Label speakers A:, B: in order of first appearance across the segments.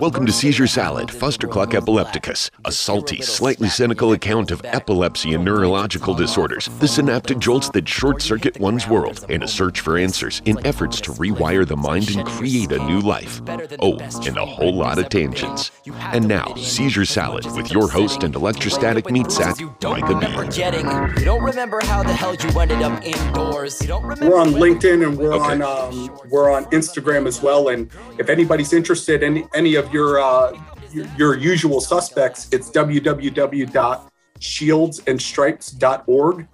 A: Welcome to Seizure Salad, Fustercluck epilepticus, a salty, slightly cynical account of epilepsy and neurological disorders, the synaptic jolts that short circuit one's world, and a search for answers in efforts to rewire the mind and create a new life. Oh, and a whole lot of tangents. And now, Seizure Salad with your host and electrostatic meat sack, Micah B.
B: You don't remember how the hell you ended up indoors. You don't remember
C: We're on LinkedIn and we're
A: Okay.
C: on um, we're on Instagram as well. And if anybody's interested in any of your uh, your, your usual suspects, it's www.shieldsandstripes.org.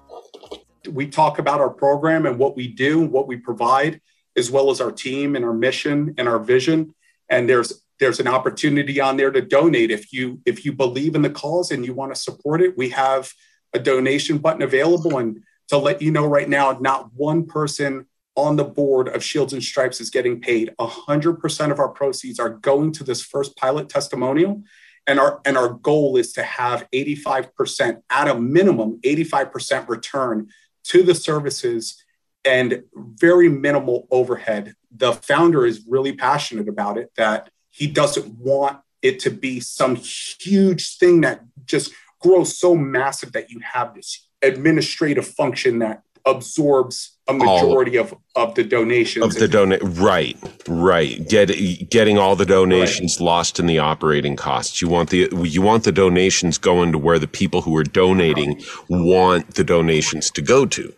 C: We talk about our program and what we do, what we provide, as well as our team and our mission and our vision. And there's there's an opportunity on there to donate if you if you believe in the cause and you want to support it. We have a donation button available and to let you know right now, not one person on the board of Shields and Stripes is getting paid. 100% of our proceeds are going to this first pilot testimonial. And our, and our goal is to have 85% at a minimum, 85% return to the services and very minimal overhead. The founder is really passionate about it, that he doesn't want it to be some huge thing that just grows so massive that you have this administrative function that absorbs a majority of, of the donations.
D: of the donate right right get getting all the donations lost in the operating costs you want the you want the donations going to where the people who are donating want the donations to go to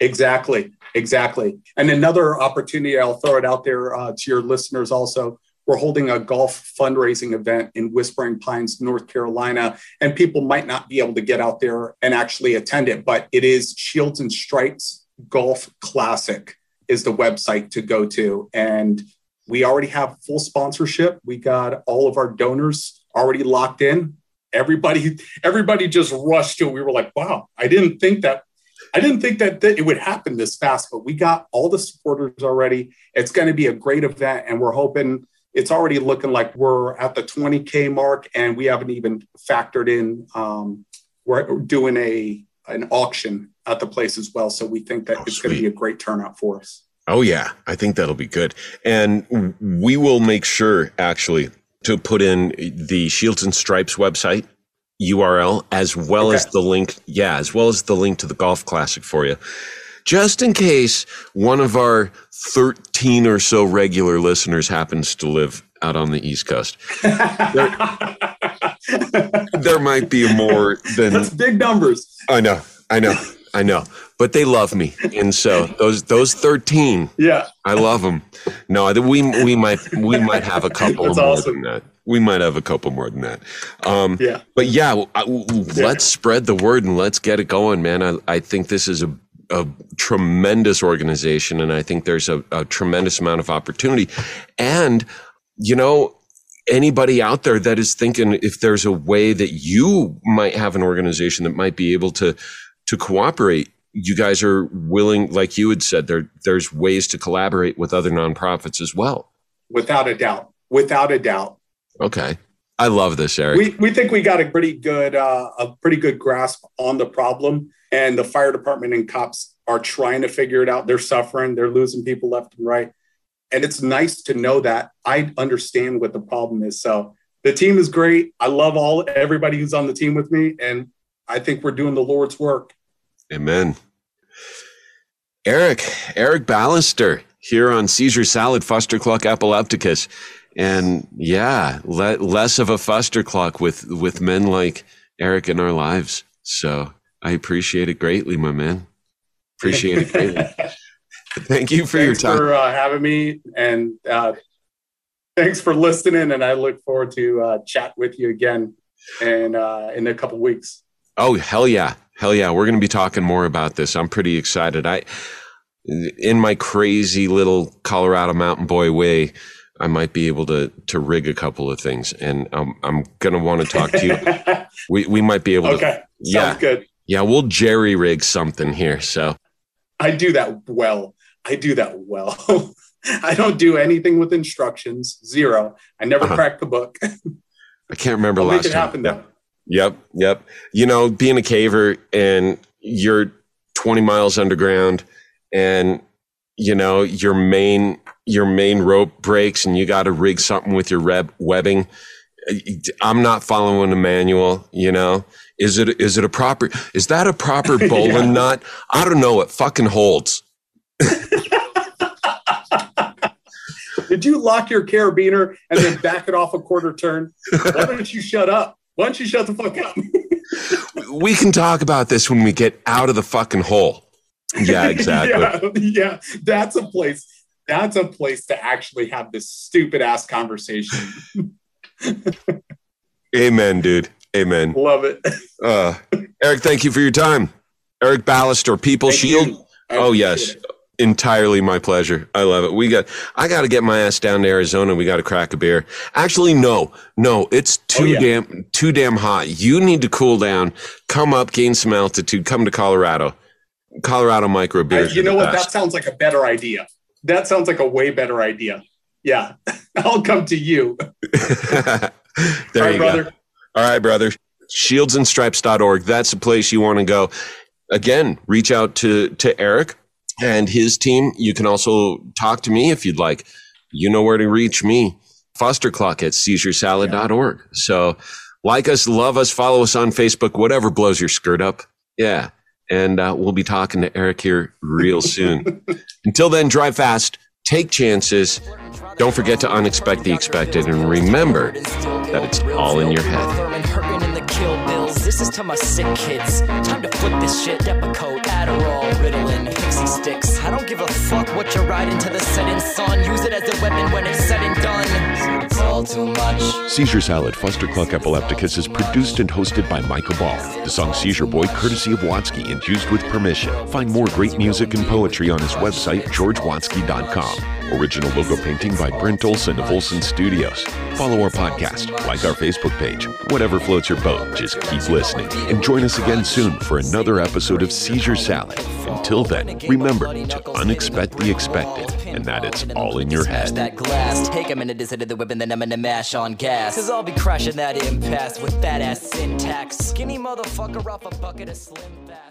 C: Exactly, exactly. And another opportunity, I'll throw it out there uh, to your listeners also. We're holding a golf fundraising event in Whispering Pines, North Carolina, and people might not be able to get out there and actually attend it, but it is Shields and Stripes Golf Classic is the website to go to. And we already have full sponsorship. We got all of our donors already locked in. Everybody, everybody just rushed to. We were like, wow, I didn't think that I didn't think that, that it would happen this fast, but we got all the supporters already. It's going to be a great event, and we're hoping it's already looking like we're at the 20k mark, and we haven't even factored in. Um, we're doing a an auction at the place as well, so we think that
D: Oh,
C: it's going to be a great turnout for us.
D: oh yeah. I think that'll be good. And we will make sure actually to put in the shields and stripes website url as well as the link. Yeah as well as the link to the golf classic for you just in case one of our 13 or so regular listeners happens to live out on the east coast there might be more than
C: That's big numbers.
D: i know i know i know but they love me and so those those 13
C: Yeah,
D: i love them no we we might we might have a couple
C: That's
D: more
C: awesome.
D: than that we might have a couple more than that um
C: yeah.
D: but yeah, I- let's spread the word and let's get it going, man. I, I think this is a, a tremendous organization, and I think there's a, a tremendous amount of opportunity. And, you know, anybody out there that is thinking if there's a way that you might have an organization that might be able to to cooperate, you guys are willing, like you had said, there there's ways to collaborate with other nonprofits as well.
C: Without a doubt. Without a doubt.
D: Okay. I love this, Eric.
C: we, we think we got a pretty good uh, a pretty good grasp on the problem and the fire department and cops are trying to figure it out. They're suffering. They're losing people left and right. And it's nice to know that. I understand what the problem is. So the team is great. I love all everybody who's on the team with me and i think we're doing the lord's work.
D: Amen. Eric, Eric Ballister here on Seizure Salad, Fustercluck epilepticus. And yeah, le- less of a fustercluck with, with men like Eric in our lives. So I appreciate it greatly, my man. Appreciate it greatly. Thank you for
C: thanks
D: your time.
C: for uh, having me and uh, thanks for listening and i look forward to uh, chat with you again and uh, in a couple weeks
D: Oh, hell yeah. Hell yeah. We're going to be talking more about this. I'm pretty excited. I, in my crazy little Colorado mountain boy way, I might be able to, to rig a couple of things and um, I'm going to want to talk to you. We, we might be able to,
C: okay. Sounds
D: Yeah.
C: good.
D: yeah, we'll jerry rig something here. So
C: I do that well. I do that well. I don't do anything with instructions. Zero. I never
D: Uh-huh.
C: crack the book.
D: I can't remember
C: I'll
D: last
C: make it
D: time.
C: happen though.
D: Yep, yep. You know, being a caver and you're 20 miles underground and you know, your main your main rope breaks and you got to rig something with your reb- webbing. I'm not following a manual, you know. Is it is it a proper is that a proper bowline yeah. nut? I don't know. It fucking holds.
C: Did you lock your carabiner and then back it off a quarter turn? Why don't you shut up? Why don't you shut the fuck up?
D: we can talk about this when we get out of the fucking hole. Yeah, exactly.
C: yeah, yeah, that's a place. That's a place to actually have this stupid ass conversation.
D: Amen, dude. Amen.
C: Love it.
D: Uh, Eric, thank you for your time. Eric Ballister, People thank Shield. Oh yes, it. entirely my pleasure. I love it. We got. I got to get my ass down to Arizona. We got to crack a beer. Actually, no, no, it's too oh, yeah. damn too damn hot. You need to cool down. Come up, gain some altitude. Come to Colorado. Colorado micro beer. Uh,
C: you know what? Best. That sounds like a better idea. That sounds like a way better idea. Yeah, I'll come to you.
D: there All you brother. go. All right, brother. Shieldsandstripes.org. That's the place you want to go. Again, reach out to to Eric and his team. You can also talk to me if you'd like. You know where to reach me. Fustercluck at seizuresalad.org. So like us, love us, follow us on Facebook, whatever blows your skirt up. Yeah. And uh, we'll be talking to Eric here real soon. Until then, drive fast, take chances. Don't forget to unexpect the expected and remember that it's all in your head.
B: This is to my sick kids. Time to flip this shit. Depakote, Adderall, Ritalin, Pixie sticks. I don't give a fuck what you're riding to the setting sun. Use it as a weapon when it's said much.
A: Seizure Salad, Fustercluck Epilepticus is produced and hosted by Michael Ball. The song Seizure Boy, courtesy of Watsky and used with permission. Find more great music and poetry on his website, georgewatsky.com. Original logo painting by Brent Olson of Olson Studios. Follow our podcast, like our Facebook page. Whatever floats your boat, just keep listening. And join us again soon for another episode of Seizure Salad. Until then, remember to unexpect the expected and that it's all in your head.
B: That glass, take a minute to sit at the whip and then I'm gonna mash on gas. Cause I'll be crashing that impasse with that ass syntax. Skinny motherfucker off a bucket of slim fast.